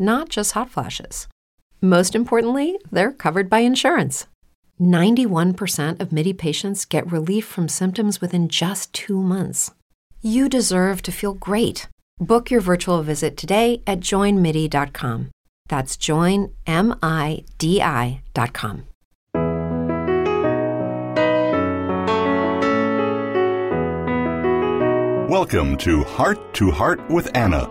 not just hot flashes. Most importantly, they're covered by insurance. 91% of MIDI patients get relief from symptoms within just two months. You deserve to feel great. Book your virtual visit today at joinmidi.com. That's joinmidi.com. Welcome to Heart to Heart with Anna,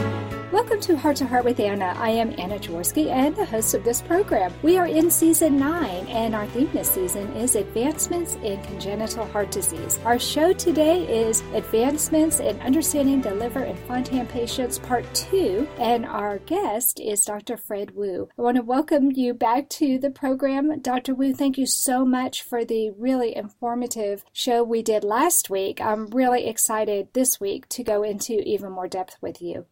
Welcome to Heart to Heart with Anna. I am Anna Jaworski and the host of this program. We are in season nine, and our theme this season is Advancements in Congenital Heart Disease. Our show today is Advancements in Understanding the Liver and Fontan Patients, Part Two, and our guest is Dr. Fred Wu. I want to welcome you back to the program. Dr. Wu, thank you so much for the really informative show we did last week. I'm really excited this week to go into even more depth with you.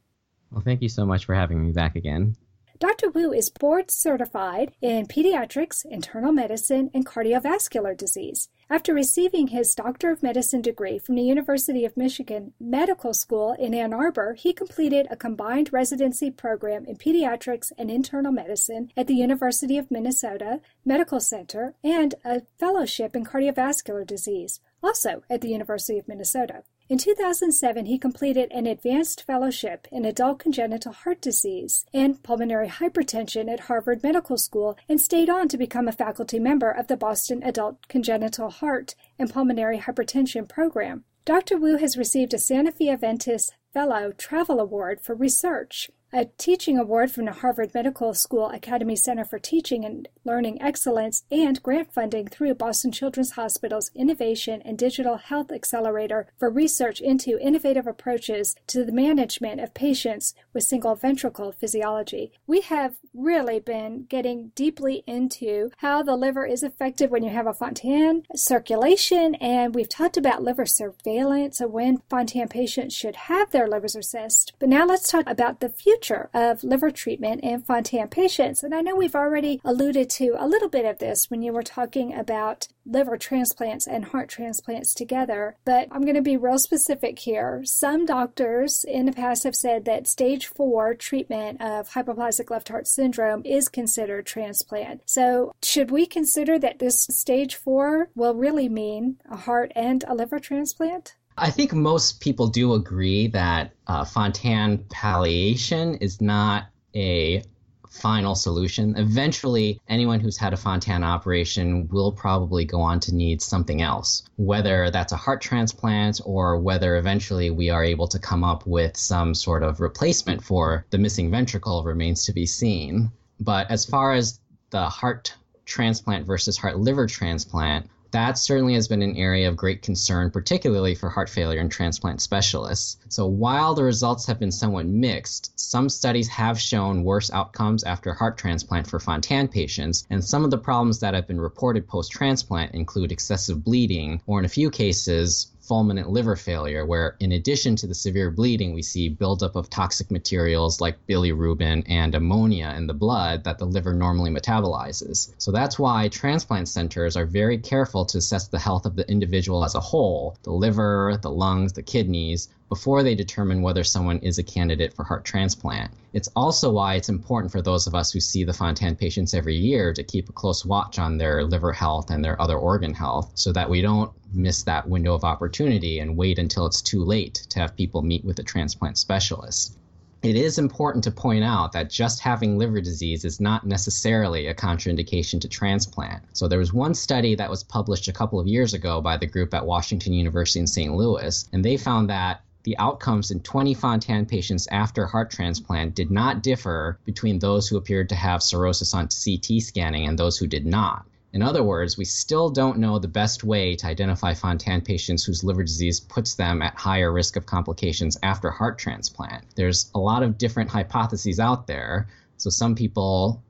Well, thank you so much for having me back again. Dr. Wu is board certified in pediatrics, internal medicine, and cardiovascular disease. After receiving his Doctor of Medicine degree from the University of Michigan Medical School in Ann Arbor, he completed a combined residency program in pediatrics and internal medicine at the University of Minnesota Medical Center and a fellowship in cardiovascular disease, also at the University of Minnesota. In 2007, he completed an advanced fellowship in adult congenital heart disease and pulmonary hypertension at Harvard Medical School and stayed on to become a faculty member of the Boston Adult Congenital Heart and Pulmonary Hypertension Program. Dr. Wu has received a Sanofi Aventis Fellow Travel Award for research a teaching award from the Harvard Medical School Academy Center for Teaching and Learning Excellence, and grant funding through Boston Children's Hospital's Innovation and Digital Health Accelerator for research into innovative approaches to the management of patients with single ventricle physiology. We have really been getting deeply into how the liver is affected when you have a Fontan circulation, and we've talked about liver surveillance and when Fontan patients should have their livers assessed. But now let's talk about the future future of liver treatment in Fontan patients. And I know we've already alluded to a little bit of this when you were talking about liver transplants and heart transplants together, but I'm going to be real specific here. Some doctors in the past have said that stage four treatment of hypoplastic left heart syndrome is considered transplant. So, should we consider that this stage four will really mean a heart and a liver transplant? I think most people do agree that uh, Fontan palliation is not a final solution. Eventually, anyone who's had a Fontan operation will probably go on to need something else, whether that's a heart transplant or whether eventually we are able to come up with some sort of replacement for the missing ventricle remains to be seen. But as far as the heart transplant versus heart liver transplant, that certainly has been an area of great concern, particularly for heart failure and transplant specialists. So, while the results have been somewhat mixed, some studies have shown worse outcomes after heart transplant for Fontan patients, and some of the problems that have been reported post transplant include excessive bleeding, or in a few cases, fulminant liver failure, where in addition to the severe bleeding, we see buildup of toxic materials like bilirubin and ammonia in the blood that the liver normally metabolizes. So that's why transplant centers are very careful to assess the health of the individual as a whole the liver, the lungs, the kidneys before they determine whether someone is a candidate for heart transplant. It's also why it's important for those of us who see the Fontan patients every year to keep a close watch on their liver health and their other organ health so that we don't miss that window of opportunity and wait until it's too late to have people meet with a transplant specialist. It is important to point out that just having liver disease is not necessarily a contraindication to transplant. So, there was one study that was published a couple of years ago by the group at Washington University in St. Louis, and they found that the outcomes in 20 Fontan patients after heart transplant did not differ between those who appeared to have cirrhosis on CT scanning and those who did not. In other words, we still don't know the best way to identify Fontan patients whose liver disease puts them at higher risk of complications after heart transplant. There's a lot of different hypotheses out there. So some people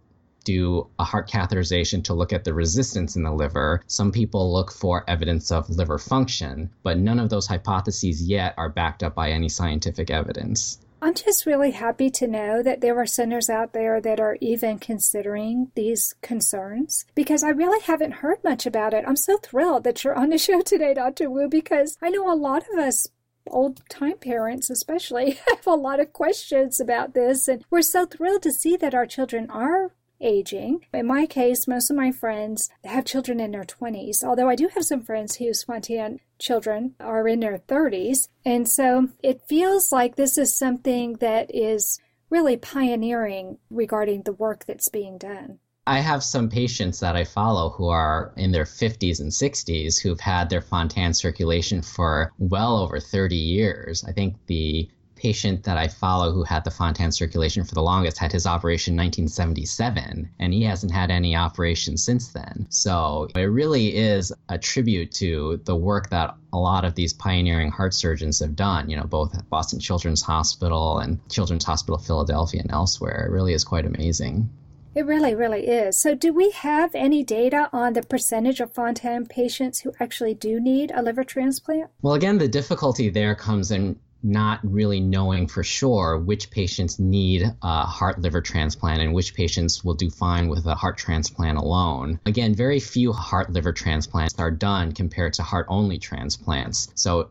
do a heart catheterization to look at the resistance in the liver. Some people look for evidence of liver function, but none of those hypotheses yet are backed up by any scientific evidence. I'm just really happy to know that there are centers out there that are even considering these concerns because I really haven't heard much about it. I'm so thrilled that you're on the show today, Dr. Wu, because I know a lot of us old time parents especially have a lot of questions about this and we're so thrilled to see that our children are aging. In my case, most of my friends have children in their 20s, although I do have some friends whose Fontan children are in their 30s. And so it feels like this is something that is really pioneering regarding the work that's being done. I have some patients that I follow who are in their 50s and 60s who've had their Fontan circulation for well over 30 years. I think the patient that I follow who had the Fontan circulation for the longest had his operation in 1977, and he hasn't had any operation since then. So it really is a tribute to the work that a lot of these pioneering heart surgeons have done, you know, both at Boston Children's Hospital and Children's Hospital Philadelphia and elsewhere. It really is quite amazing. It really, really is. So, do we have any data on the percentage of Fontan patients who actually do need a liver transplant? Well, again, the difficulty there comes in not really knowing for sure which patients need a heart liver transplant and which patients will do fine with a heart transplant alone. Again, very few heart liver transplants are done compared to heart only transplants. So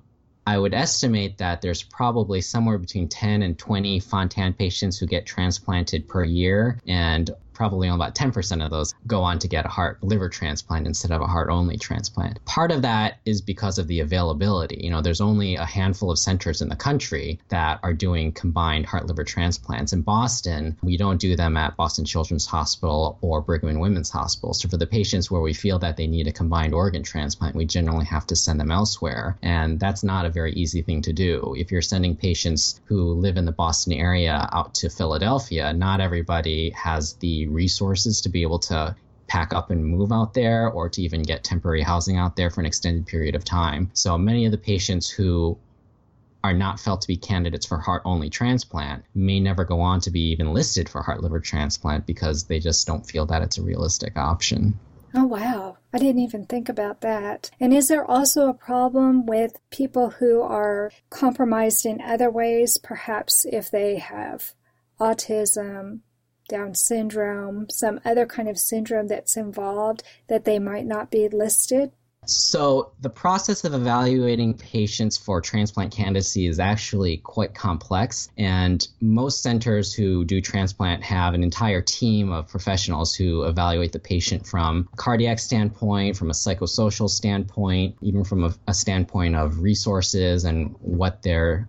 I would estimate that there's probably somewhere between 10 and 20 Fontan patients who get transplanted per year, and probably only about 10% of those go on to get a heart liver transplant instead of a heart only transplant. Part of that is because of the availability. You know, there's only a handful of centers in the country that are doing combined heart liver transplants. In Boston, we don't do them at Boston Children's Hospital or Brigham and Women's Hospital. So for the patients where we feel that they need a combined organ transplant, we generally have to send them elsewhere. And that's not a very easy thing to do. If you're sending patients who live in the Boston area out to Philadelphia, not everybody has the resources to be able to pack up and move out there or to even get temporary housing out there for an extended period of time. So many of the patients who are not felt to be candidates for heart only transplant may never go on to be even listed for heart liver transplant because they just don't feel that it's a realistic option. Oh, wow. I didn't even think about that. And is there also a problem with people who are compromised in other ways, perhaps if they have autism down syndrome, some other kind of syndrome that's involved that they might not be listed? So, the process of evaluating patients for transplant candidacy is actually quite complex. And most centers who do transplant have an entire team of professionals who evaluate the patient from a cardiac standpoint, from a psychosocial standpoint, even from a, a standpoint of resources and what their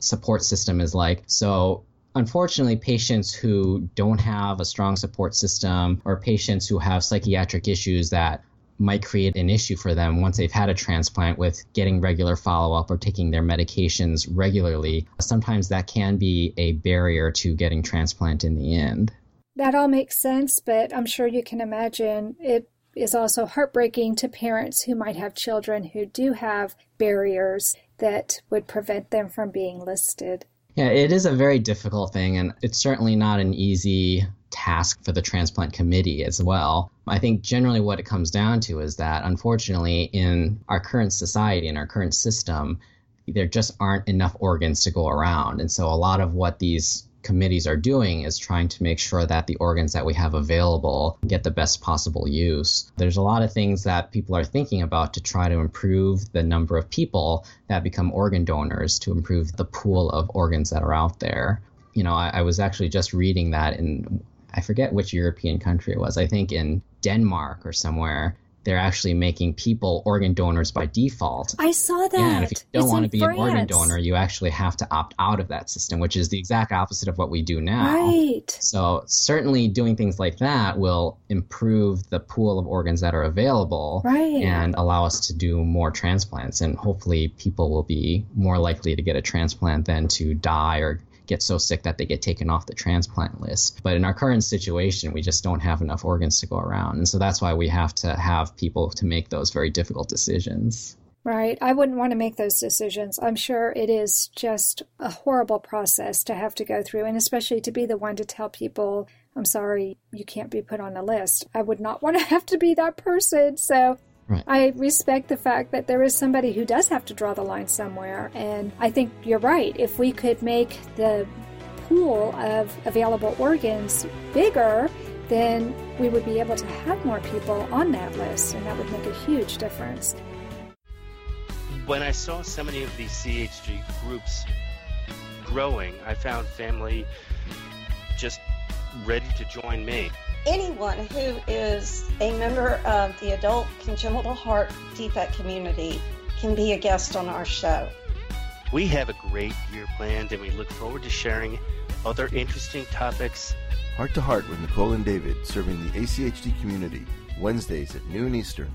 support system is like. So, unfortunately, patients who don't have a strong support system or patients who have psychiatric issues that might create an issue for them once they've had a transplant with getting regular follow up or taking their medications regularly. Sometimes that can be a barrier to getting transplant in the end. That all makes sense, but I'm sure you can imagine it is also heartbreaking to parents who might have children who do have barriers that would prevent them from being listed. Yeah, it is a very difficult thing, and it's certainly not an easy task for the transplant committee as well. I think generally what it comes down to is that unfortunately, in our current society, in our current system, there just aren't enough organs to go around. And so a lot of what these committees are doing is trying to make sure that the organs that we have available get the best possible use. There's a lot of things that people are thinking about to try to improve the number of people that become organ donors, to improve the pool of organs that are out there. You know, I, I was actually just reading that in, I forget which European country it was, I think in Denmark or somewhere, they're actually making people organ donors by default. I saw that. Yeah, and if you don't It's want to be France. an organ donor, you actually have to opt out of that system, which is the exact opposite of what we do now. Right. So certainly doing things like that will improve the pool of organs that are available Right. and allow us to do more transplants and hopefully people will be more likely to get a transplant than to die or get so sick that they get taken off the transplant list. But in our current situation, we just don't have enough organs to go around. And so that's why we have to have people to make those very difficult decisions. Right. I wouldn't want to make those decisions. I'm sure it is just a horrible process to have to go through, and especially to be the one to tell people, I'm sorry, you can't be put on a list. I would not want to have to be that person. So Right. I respect the fact that there is somebody who does have to draw the line somewhere. And I think you're right. If we could make the pool of available organs bigger, then we would be able to have more people on that list, and that would make a huge difference. When I saw so many of these CHD groups growing, I found family just ready to join me. Anyone who is a member of the adult congenital heart defect community can be a guest on our show. We have a great year planned and we look forward to sharing other interesting topics. Heart to Heart with Nicole and David, serving the ACHD community, Wednesdays at noon Eastern.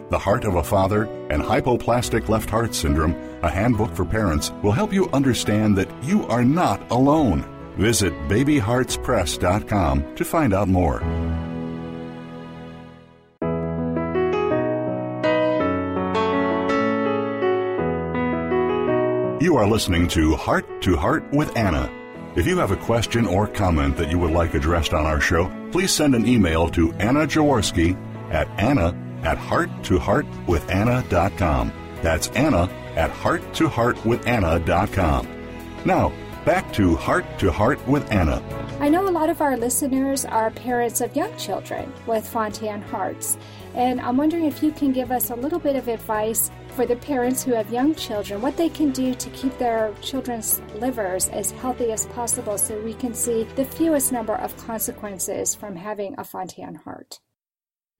The Heart of a Father, and Hypoplastic Left Heart Syndrome, a handbook for parents, will help you understand that you are not alone. Visit babyheartspress.com to find out more. You are listening to Heart to Heart with Anna. If you have a question or comment that you would like addressed on our show, please send an email to Anna Jaworski at anna at hearttoheartwithanna.com. That's Anna at hearttoheartwithanna.com. Now, back to Heart to Heart with Anna. I know a lot of our listeners are parents of young children with Fontan hearts, and I'm wondering if you can give us a little bit of advice for the parents who have young children, what they can do to keep their children's livers as healthy as possible so we can see the fewest number of consequences from having a Fontan heart.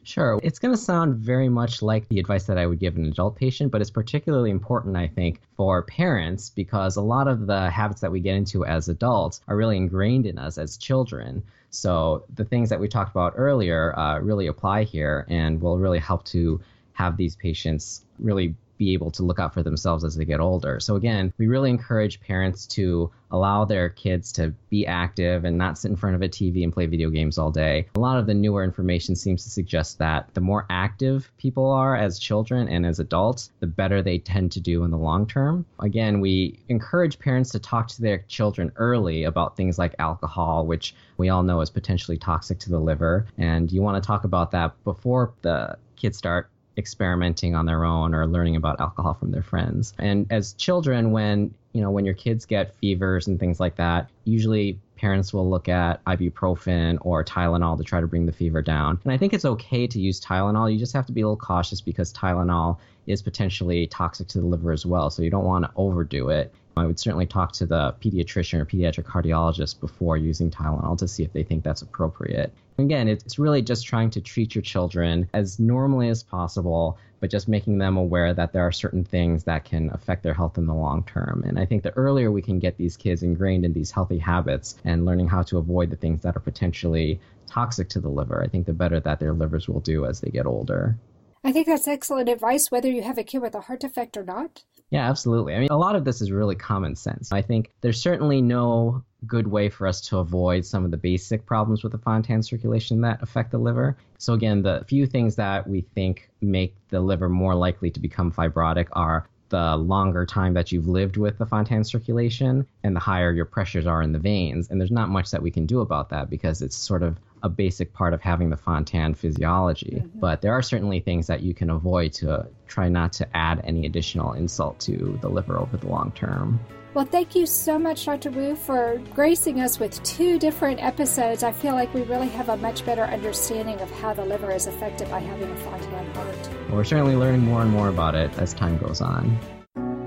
Sure. It's going to sound very much like the advice that I would give an adult patient, but it's particularly important, I think, for parents because a lot of the habits that we get into as adults are really ingrained in us as children. So the things that we talked about earlier uh, really apply here and will really help to have these patients really be able to look out for themselves as they get older. So again, we really encourage parents to allow their kids to be active and not sit in front of a TV and play video games all day. A lot of the newer information seems to suggest that the more active people are as children and as adults, the better they tend to do in the long term. Again, we encourage parents to talk to their children early about things like alcohol, which we all know is potentially toxic to the liver, and you want to talk about that before the kids start experimenting on their own or learning about alcohol from their friends. And as children, when you know when your kids get fevers and things like that, usually parents will look at ibuprofen or Tylenol to try to bring the fever down. And I think it's okay to use Tylenol. You just have to be a little cautious because Tylenol is potentially toxic to the liver as well. So you don't want to overdo it. I would certainly talk to the pediatrician or pediatric cardiologist before using Tylenol to see if they think that's appropriate. Again, it's really just trying to treat your children as normally as possible, but just making them aware that there are certain things that can affect their health in the long term. And I think the earlier we can get these kids ingrained in these healthy habits and learning how to avoid the things that are potentially toxic to the liver, I think the better that their livers will do as they get older. I think that's excellent advice, whether you have a kid with a heart defect or not. Yeah, absolutely. I mean, a lot of this is really common sense. I think there's certainly no good way for us to avoid some of the basic problems with the Fontan circulation that affect the liver. So, again, the few things that we think make the liver more likely to become fibrotic are the longer time that you've lived with the Fontan circulation and the higher your pressures are in the veins. And there's not much that we can do about that because it's sort of a basic part of having the Fontan physiology. Mm-hmm. But there are certainly things that you can avoid to try not to add any additional insult to the liver over the long term. Well, thank you so much, Dr. Wu, for gracing us with two different episodes. I feel like we really have a much better understanding of how the liver is affected by having a Fontan heart. Well, we're certainly learning more and more about it as time goes on.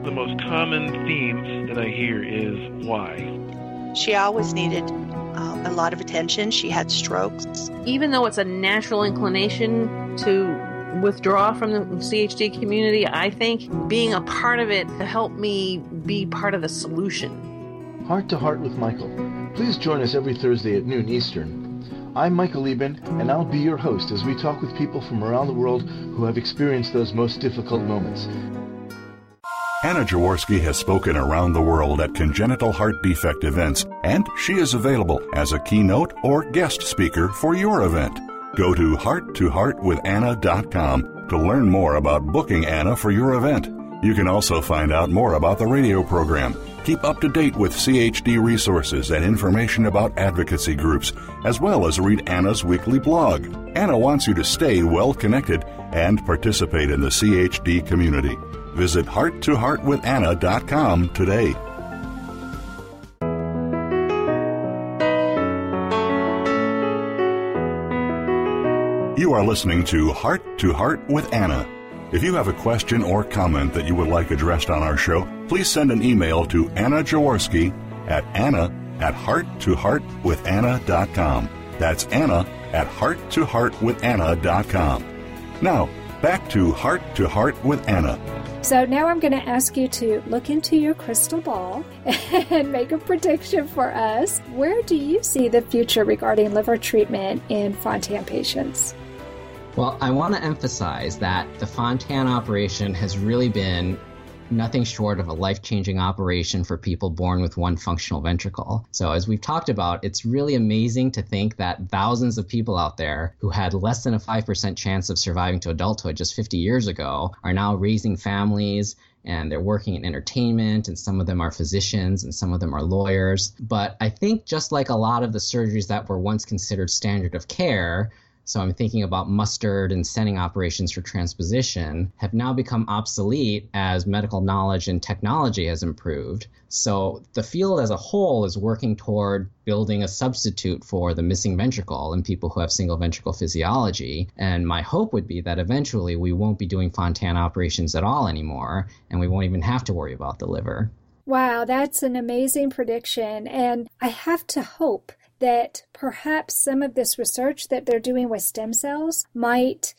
The most common theme that I hear is why. She always needed uh, a lot of attention. She had strokes. Even though it's a natural inclination to withdraw from the CHD community, I think being a part of it to help me be part of the solution. Heart to Heart with Michael. Please join us every Thursday at noon Eastern. I'm Michael Lieben, and I'll be your host as we talk with people from around the world who have experienced those most difficult moments. Anna Jaworski has spoken around the world at congenital heart defect events, and she is available as a keynote or guest speaker for your event. Go to hearttoheartwithanna.com to learn more about booking Anna for your event. You can also find out more about the radio program, keep up to date with CHD resources and information about advocacy groups, as well as read Anna's weekly blog. Anna wants you to stay well connected and participate in the CHD community. Visit hearttoheartwithanna.com today. You are listening to Heart to Heart with Anna. If you have a question or comment that you would like addressed on our show, please send an email to Anna Jaworski at anna at hearttoheartwithanna.com. That's Anna at hearttoheartwithanna.com. Now, back to Heart to Heart with Anna. So now I'm going to ask you to look into your crystal ball and make a prediction for us. Where do you see the future regarding liver treatment in Fontan patients? Well, I want to emphasize that the Fontan operation has really been nothing short of a life changing operation for people born with one functional ventricle. So, as we've talked about, it's really amazing to think that thousands of people out there who had less than a 5% chance of surviving to adulthood just 50 years ago are now raising families and they're working in entertainment, and some of them are physicians, and some of them are lawyers. But I think just like a lot of the surgeries that were once considered standard of care, so I'm thinking about Mustard and Senning operations for transposition have now become obsolete as medical knowledge and technology has improved. So the field as a whole is working toward building a substitute for the missing ventricle in people who have single ventricle physiology. And my hope would be that eventually we won't be doing Fontan operations at all anymore, and we won't even have to worry about the liver. Wow, that's an amazing prediction. And I have to hope that perhaps some of this research that they're doing with stem cells might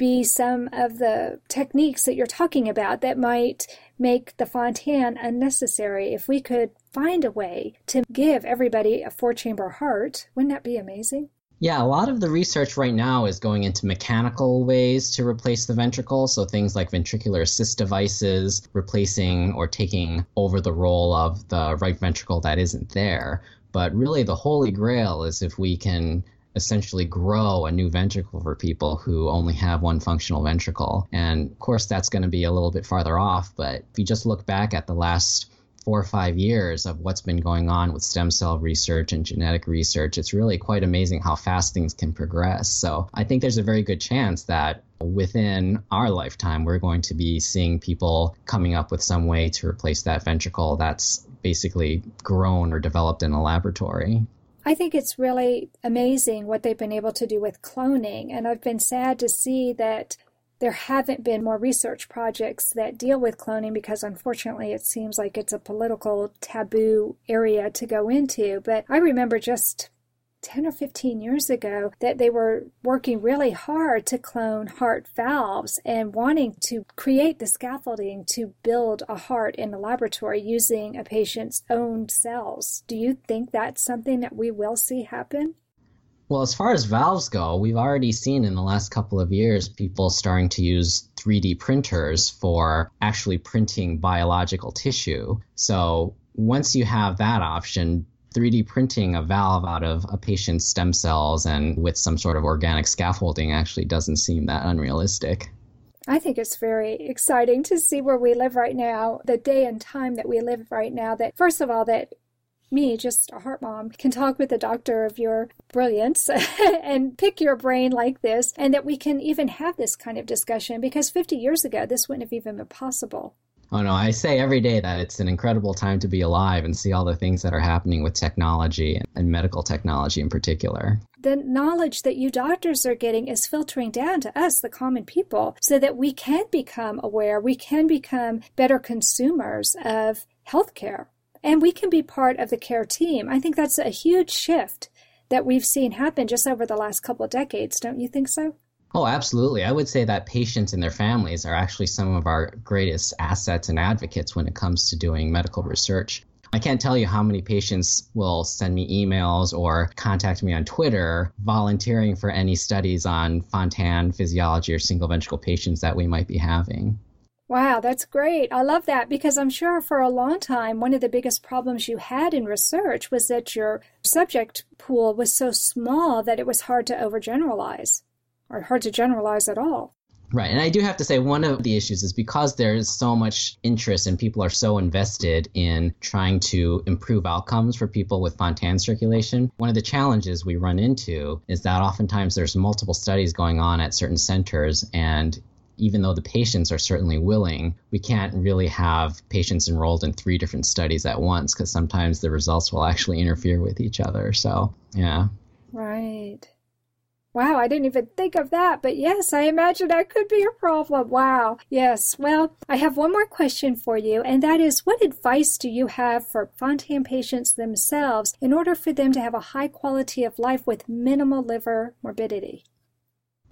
be some of the techniques that you're talking about that might make the Fontan unnecessary. If we could find a way to give everybody a four chamber heart, wouldn't that be amazing? Yeah, a lot of the research right now is going into mechanical ways to replace the ventricle. So things like ventricular assist devices, replacing or taking over the role of the right ventricle that isn't there. But really, the holy grail is if we can essentially grow a new ventricle for people who only have one functional ventricle. And of course, that's going to be a little bit farther off. But if you just look back at the last four or five years of what's been going on with stem cell research and genetic research, it's really quite amazing how fast things can progress. So I think there's a very good chance that within our lifetime, we're going to be seeing people coming up with some way to replace that ventricle that's basically grown or developed in a laboratory. I think it's really amazing what they've been able to do with cloning, and I've been sad to see that there haven't been more research projects that deal with cloning because unfortunately it seems like it's a political taboo area to go into. But I remember just 10 or 15 years ago that they were working really hard to clone heart valves and wanting to create the scaffolding to build a heart in the laboratory using a patient's own cells. Do you think that's something that we will see happen? Well, as far as valves go, we've already seen in the last couple of years people starting to use 3D printers for actually printing biological tissue. So once you have that option, 3D printing a valve out of a patient's stem cells and with some sort of organic scaffolding actually doesn't seem that unrealistic. I think it's very exciting to see where we live right now, the day and time that we live right now. That, first of all, that me, just a heart mom, can talk with the doctor of your brilliance and pick your brain like this, and that we can even have this kind of discussion because 50 years ago, this wouldn't have even been possible. Oh no, I say every day that it's an incredible time to be alive and see all the things that are happening with technology and medical technology in particular. The knowledge that you doctors are getting is filtering down to us, the common people, so that we can become aware, we can become better consumers of healthcare and we can be part of the care team. I think that's a huge shift that we've seen happen just over the last couple of decades. Don't you think so? Oh, absolutely. I would say that patients and their families are actually some of our greatest assets and advocates when it comes to doing medical research. I can't tell you how many patients will send me emails or contact me on Twitter volunteering for any studies on Fontan physiology or single ventricle patients that we might be having. Wow, that's great. I love that because I'm sure for a long time, one of the biggest problems you had in research was that your subject pool was so small that it was hard to overgeneralize or hard to generalize at all. Right. And I do have to say, one of the issues is because there's so much interest and people are so invested in trying to improve outcomes for people with Fontan circulation. One of the challenges we run into is that oftentimes there's multiple studies going on at certain centers, and even though the patients are certainly willing, we can't really have patients enrolled in three different studies at once because sometimes the results will actually interfere with each other. So, yeah. Right. Wow, I didn't even think of that, but yes, I imagine that could be a problem. Wow. Yes. Well, I have one more question for you, and that is what advice do you have for Fontan patients themselves in order for them to have a high quality of life with minimal liver morbidity?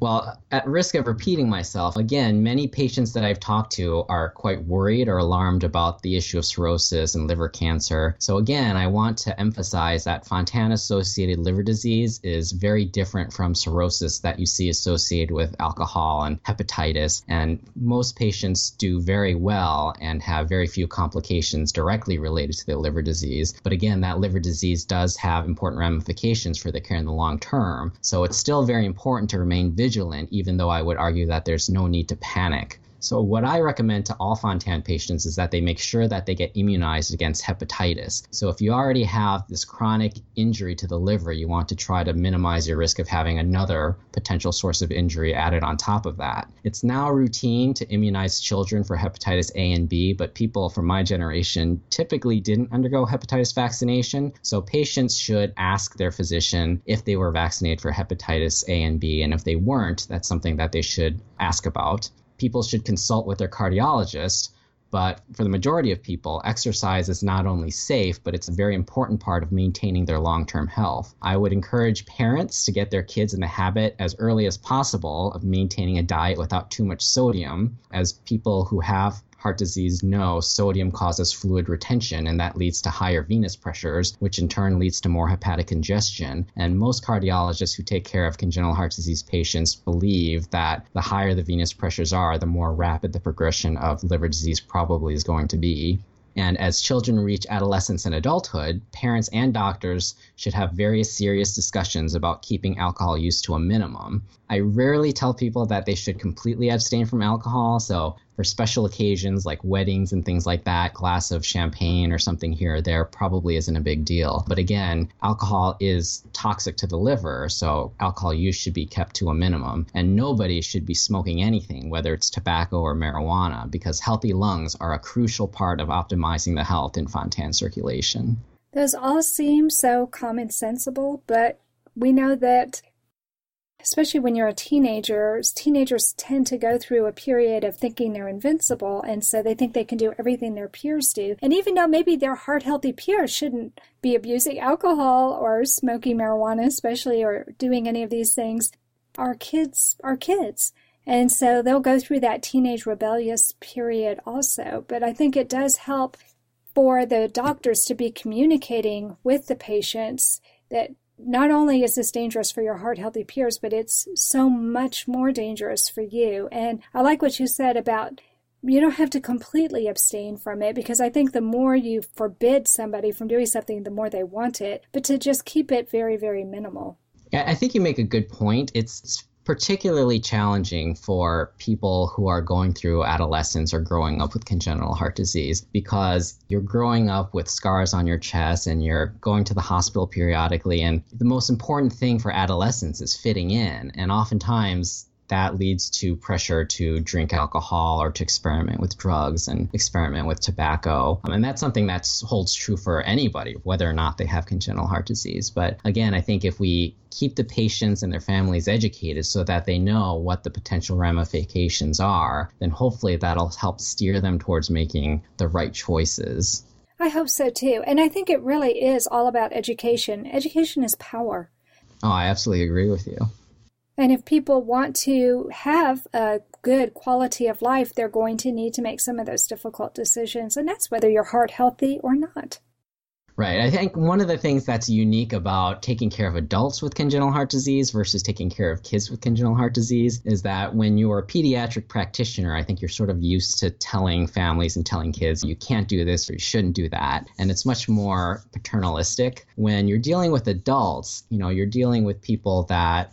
Well, at risk of repeating myself, again, many patients that I've talked to are quite worried or alarmed about the issue of cirrhosis and liver cancer. So, again, I want to emphasize that Fontan associated liver disease is very different from cirrhosis that you see associated with alcohol and hepatitis. And most patients do very well and have very few complications directly related to their liver disease. But again, that liver disease does have important ramifications for the care in the long term. So, it's still very important to remain vigilant vigilant, even though I would argue that there's no need to panic. So, what I recommend to all Fontan patients is that they make sure that they get immunized against hepatitis. So, if you already have this chronic injury to the liver, you want to try to minimize your risk of having another potential source of injury added on top of that. It's now routine to immunize children for hepatitis A and B, but people from my generation typically didn't undergo hepatitis vaccination. So, patients should ask their physician if they were vaccinated for hepatitis A and B, and if they weren't, that's something that they should ask about people should consult with their cardiologist. But for the majority of people, exercise is not only safe, but it's a very important part of maintaining their long term health. I would encourage parents to get their kids in the habit as early as possible of maintaining a diet without too much sodium, as people who have heart disease know sodium causes fluid retention, and that leads to higher venous pressures, which in turn leads to more hepatic congestion. And most cardiologists who take care of congenital heart disease patients believe that the higher the venous pressures are, the more rapid the progression of liver disease probably is going to be. And as children reach adolescence and adulthood, parents and doctors should have various serious discussions about keeping alcohol use to a minimum. I rarely tell people that they should completely abstain from alcohol, so for special occasions like weddings and things like that, glass of champagne or something here or there probably isn't a big deal. But again, alcohol is toxic to the liver, so alcohol use should be kept to a minimum. And nobody should be smoking anything, whether it's tobacco or marijuana, because healthy lungs are a crucial part of optimizing the health in Fontan circulation. Those all seem so common sensible, but we know that especially when you're a teenager, teenagers tend to go through a period of thinking they're invincible. And so they think they can do everything their peers do. And even though maybe their heart healthy peers shouldn't be abusing alcohol or smoking marijuana, especially, or doing any of these things, our kids are kids. And so they'll go through that teenage rebellious period also. But I think it does help for the doctors to be communicating with the patients that not only is this dangerous for your heart healthy peers, but it's so much more dangerous for you. And I like what you said about you don't have to completely abstain from it because I think the more you forbid somebody from doing something, the more they want it, but to just keep it very, very minimal. I think you make a good point. It's particularly challenging for people who are going through adolescence or growing up with congenital heart disease because you're growing up with scars on your chest and you're going to the hospital periodically. And the most important thing for adolescents is fitting in. And oftentimes, that leads to pressure to drink alcohol or to experiment with drugs and experiment with tobacco. Um, and that's something that holds true for anybody, whether or not they have congenital heart disease. But again, I think if we keep the patients and their families educated so that they know what the potential ramifications are, then hopefully that'll help steer them towards making the right choices. I hope so too. And I think it really is all about education. Education is power. Oh, I absolutely agree with you. And if people want to have a good quality of life, they're going to need to make some of those difficult decisions. And that's whether you're heart healthy or not. Right. I think one of the things that's unique about taking care of adults with congenital heart disease versus taking care of kids with congenital heart disease is that when you're a pediatric practitioner, I think you're sort of used to telling families and telling kids, you can't do this or you shouldn't do that. And it's much more paternalistic. When you're dealing with adults, you know, you're dealing with people that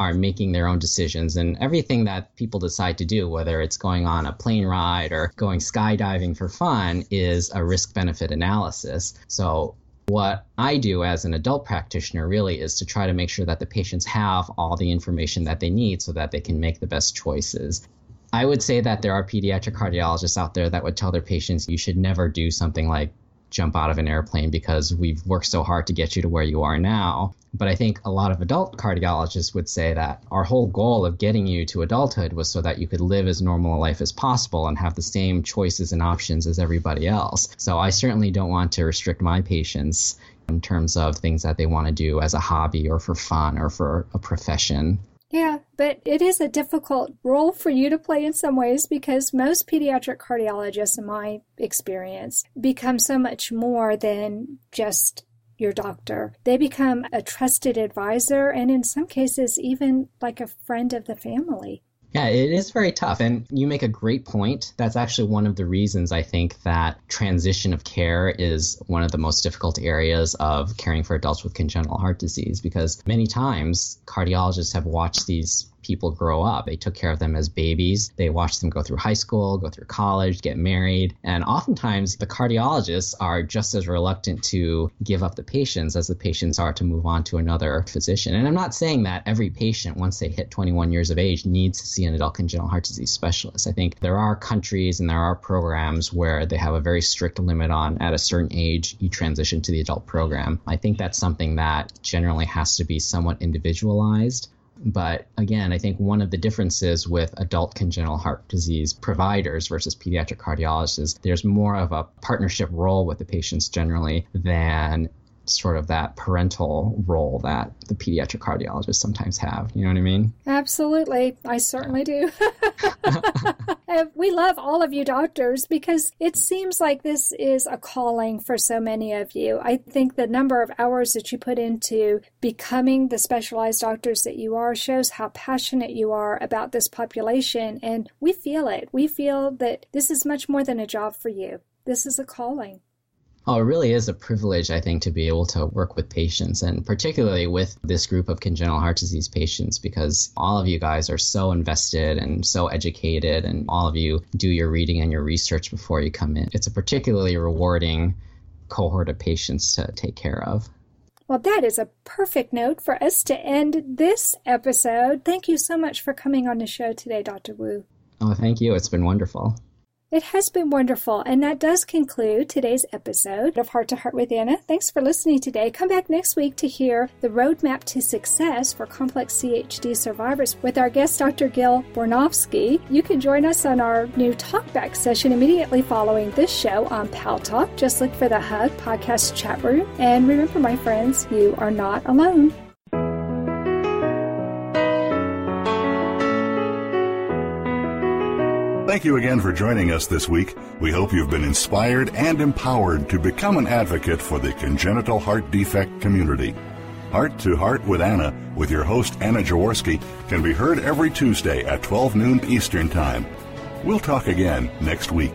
are making their own decisions and everything that people decide to do whether it's going on a plane ride or going skydiving for fun is a risk benefit analysis so what I do as an adult practitioner really is to try to make sure that the patients have all the information that they need so that they can make the best choices. I would say that there are pediatric cardiologists out there that would tell their patients you should never do something like jump out of an airplane because we've worked so hard to get you to where you are now. But I think a lot of adult cardiologists would say that our whole goal of getting you to adulthood was so that you could live as normal a life as possible and have the same choices and options as everybody else. So I certainly don't want to restrict my patients in terms of things that they want to do as a hobby or for fun or for a profession. Yeah, but it is a difficult role for you to play in some ways because most pediatric cardiologists, in my experience, become so much more than just your doctor. They become a trusted advisor and, in some cases, even like a friend of the family. Yeah, it is very tough. And you make a great point. That's actually one of the reasons I think that transition of care is one of the most difficult areas of caring for adults with congenital heart disease because many times cardiologists have watched these people grow up. They took care of them as babies. They watched them go through high school, go through college, get married. And oftentimes the cardiologists are just as reluctant to give up the patients as the patients are to move on to another physician. And I'm not saying that every patient, once they hit 21 years of age, needs to see an adult congenital heart disease specialist. I think there are countries and there are programs where they have a very strict limit on at a certain age you transition to the adult program. I think that's something that generally has to be somewhat individualized. But again, I think one of the differences with adult congenital heart disease providers versus pediatric cardiologists is there's more of a partnership role with the patients generally than sort of that parental role that the pediatric cardiologists sometimes have. You know what I mean? Absolutely. I certainly do. Uh, we love all of you doctors because it seems like this is a calling for so many of you. I think the number of hours that you put into becoming the specialized doctors that you are shows how passionate you are about this population. And we feel it. We feel that this is much more than a job for you. This is a calling. Oh, it really is a privilege, I think, to be able to work with patients and particularly with this group of congenital heart disease patients because all of you guys are so invested and so educated and all of you do your reading and your research before you come in. It's a particularly rewarding cohort of patients to take care of. Well, that is a perfect note for us to end this episode. Thank you so much for coming on the show today, Dr. Wu. Oh, thank you. It's been wonderful. It has been wonderful, and that does conclude today's episode of Heart to Heart with Anna. Thanks for listening today. Come back next week to hear the roadmap to success for complex CHD survivors with our guest, Dr. Gil Bornowski. You can join us on our new talkback session immediately following this show on Paltalk. Just look for the Hug podcast chat room. And remember, my friends, you are not alone. Thank you again for joining us this week. We hope you've been inspired and empowered to become an advocate for the congenital heart defect community. Heart to Heart with Anna, with your host Anna Jaworski, can be heard every Tuesday at 12 noon Eastern Time. We'll talk again next week.